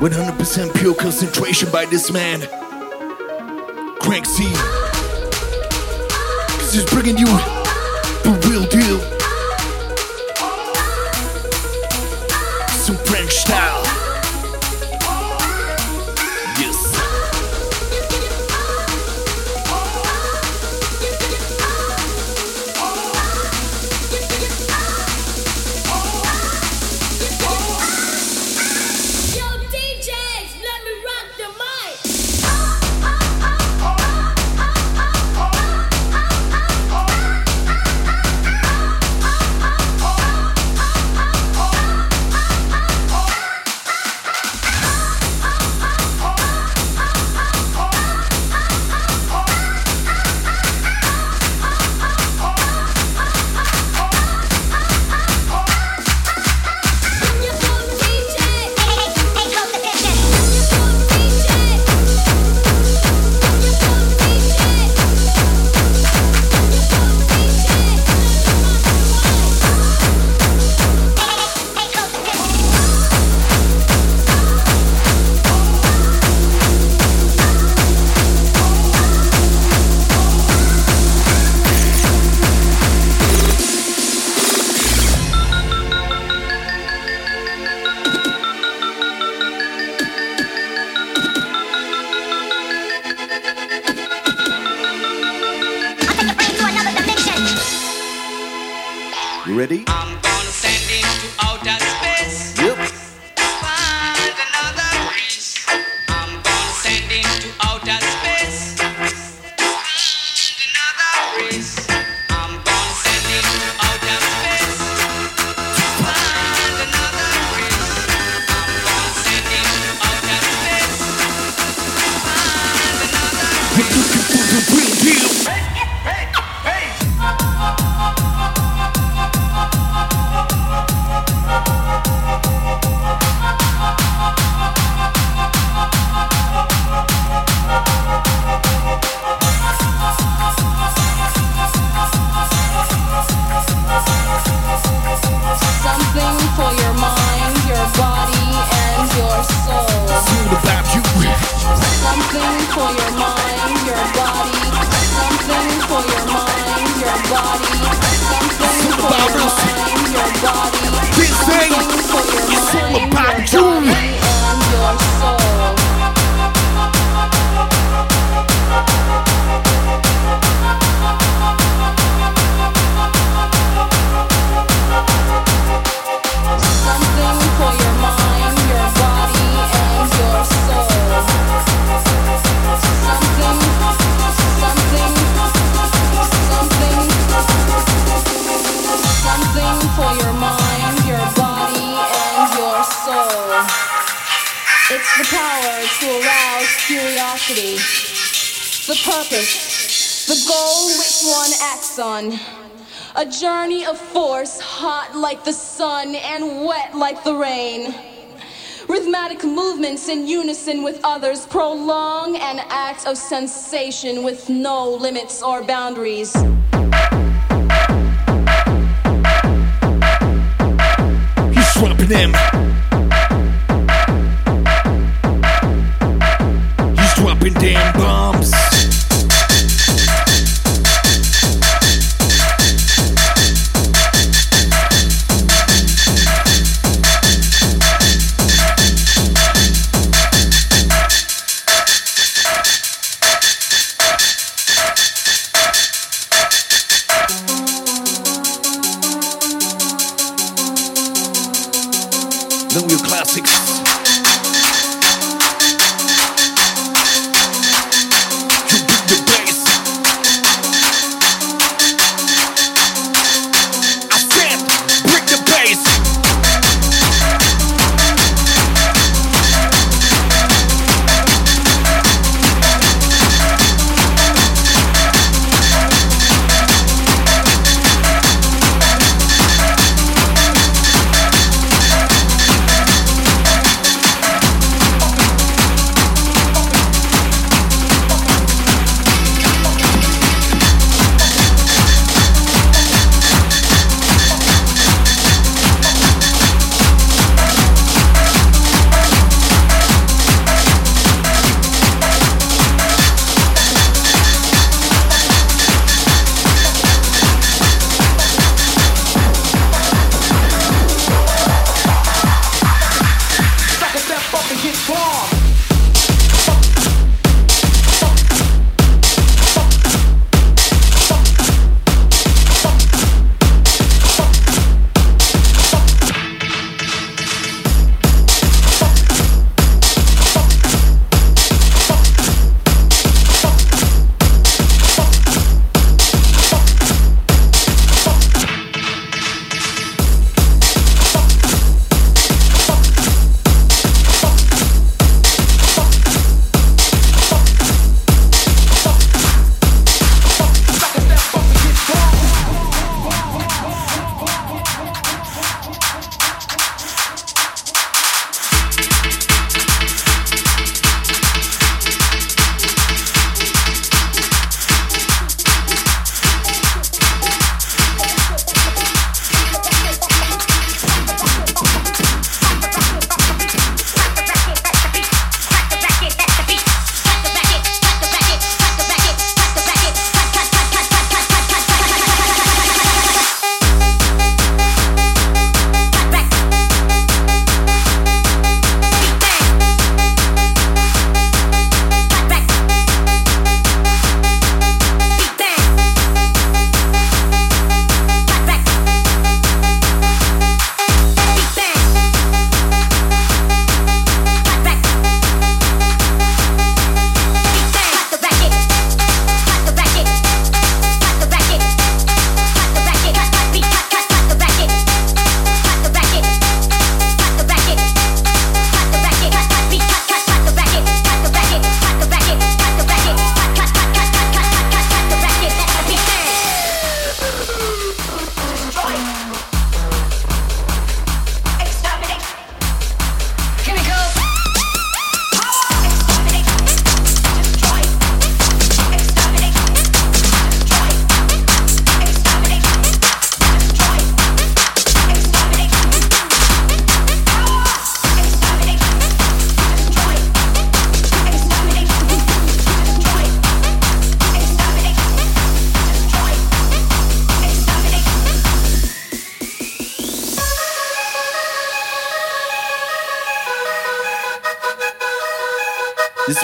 100% pure concentration by this man, Greg C. Cause he's bringing you the real movements in unison with others prolong an act of sensation with no limits or boundaries. He's swapping them.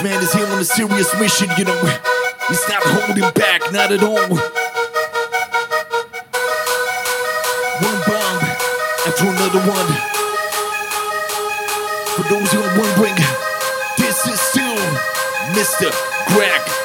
Man is here on a serious mission, you know. He's not holding back, not at all. One bomb after another one. For those who are wondering, this is still Mr. Greg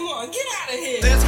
Get out of here.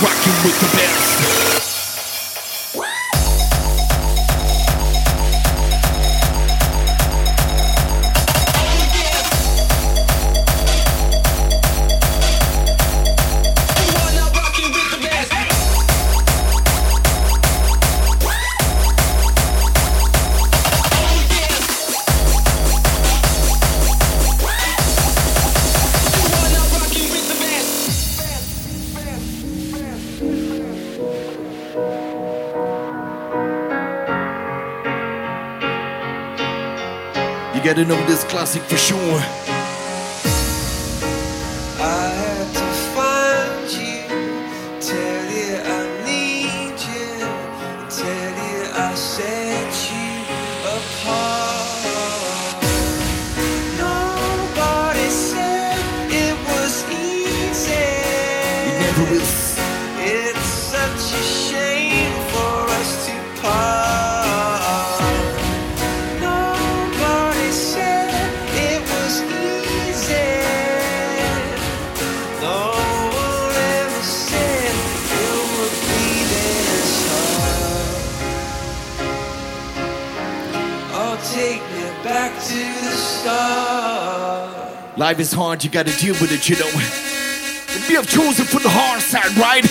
rocking with the best. ending of this classic for sure. is hard, you gotta deal with it, you know. We have chosen for the hard side, right?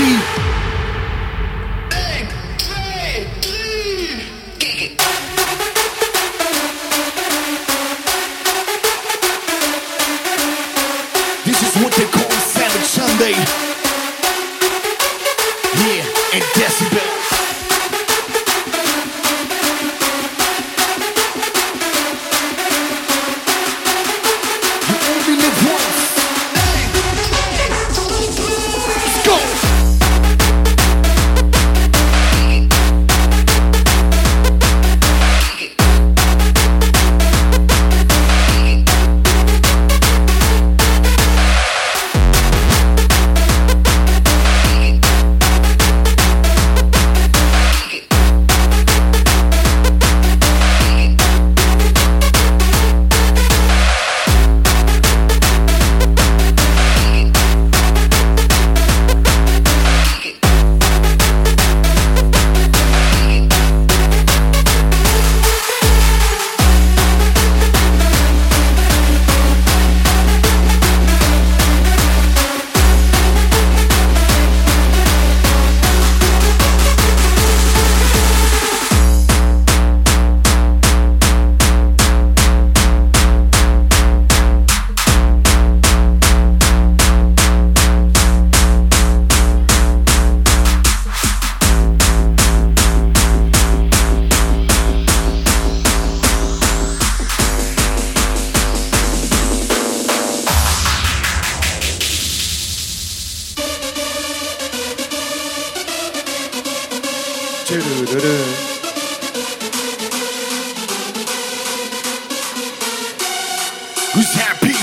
see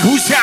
Who said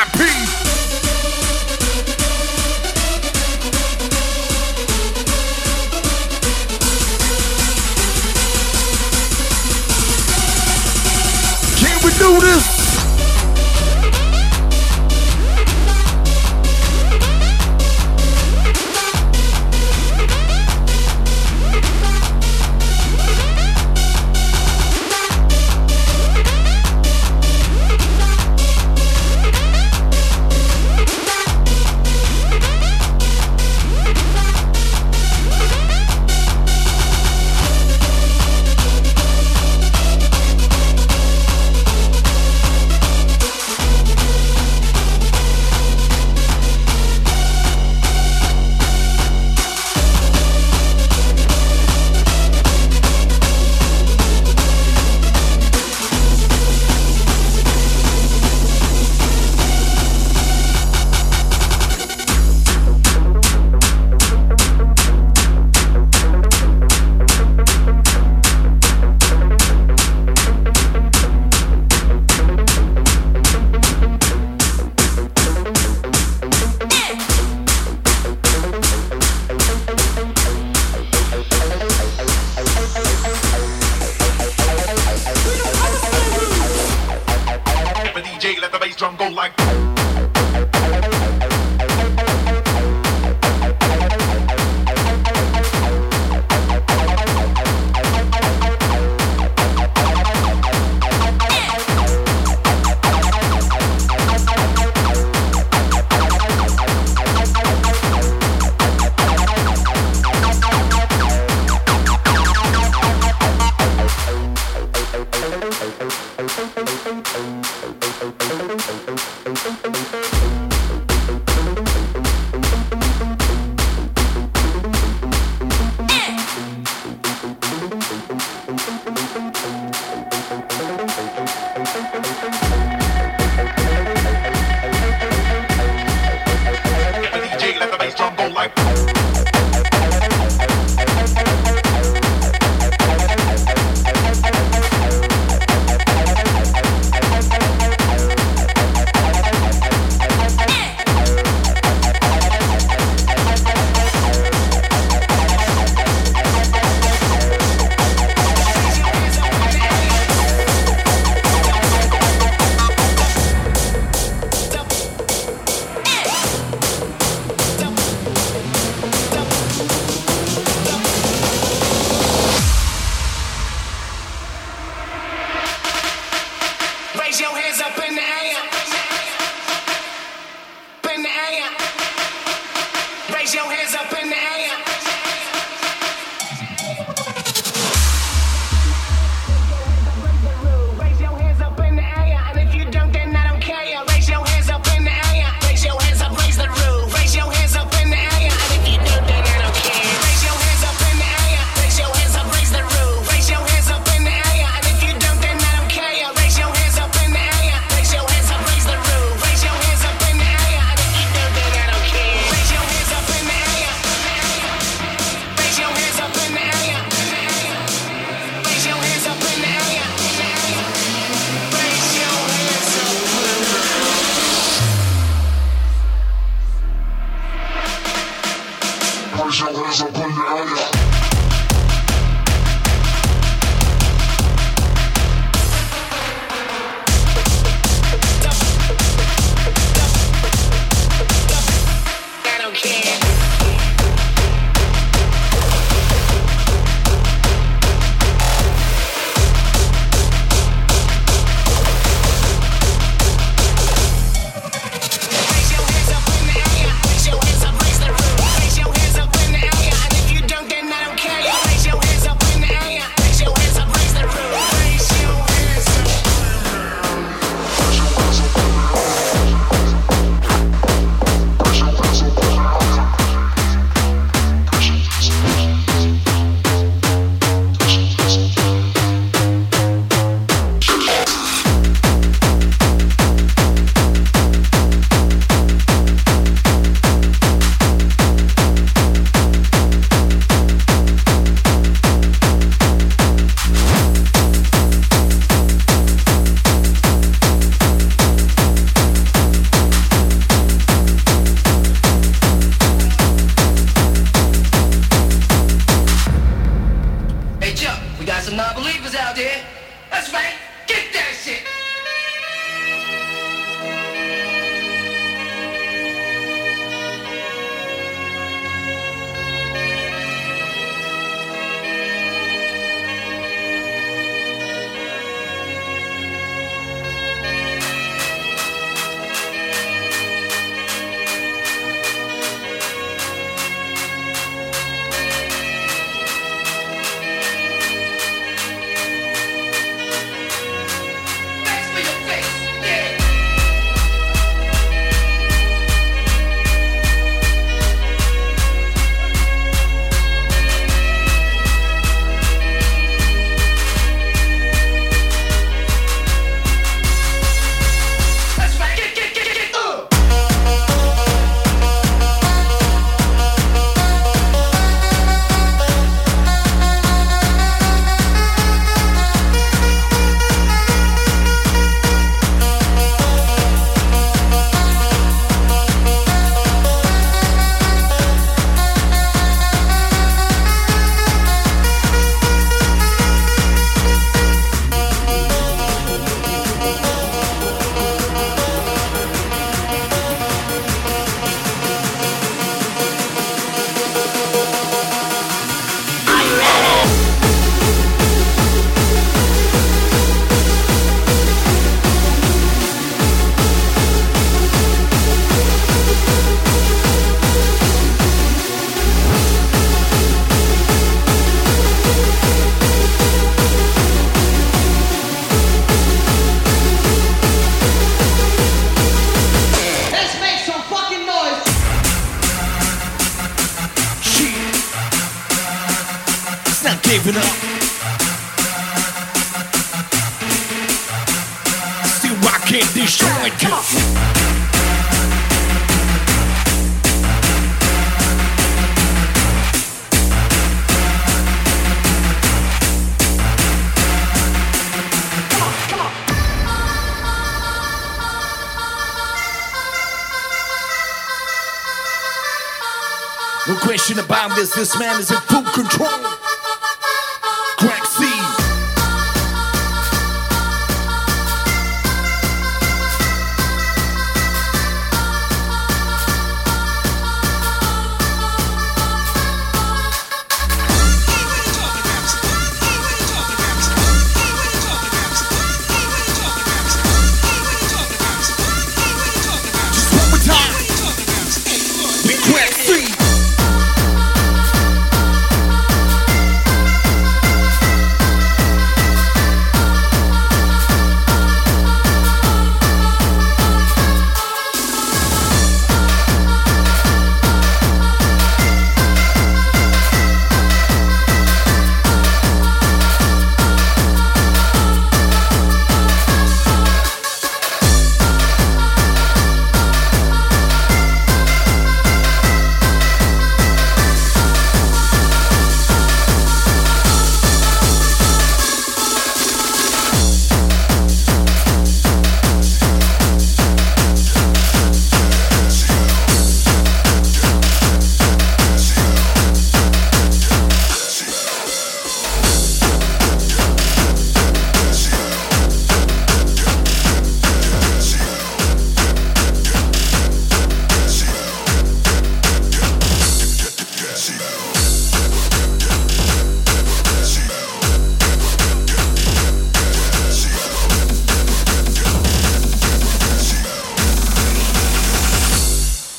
The question about this. This man is in full control.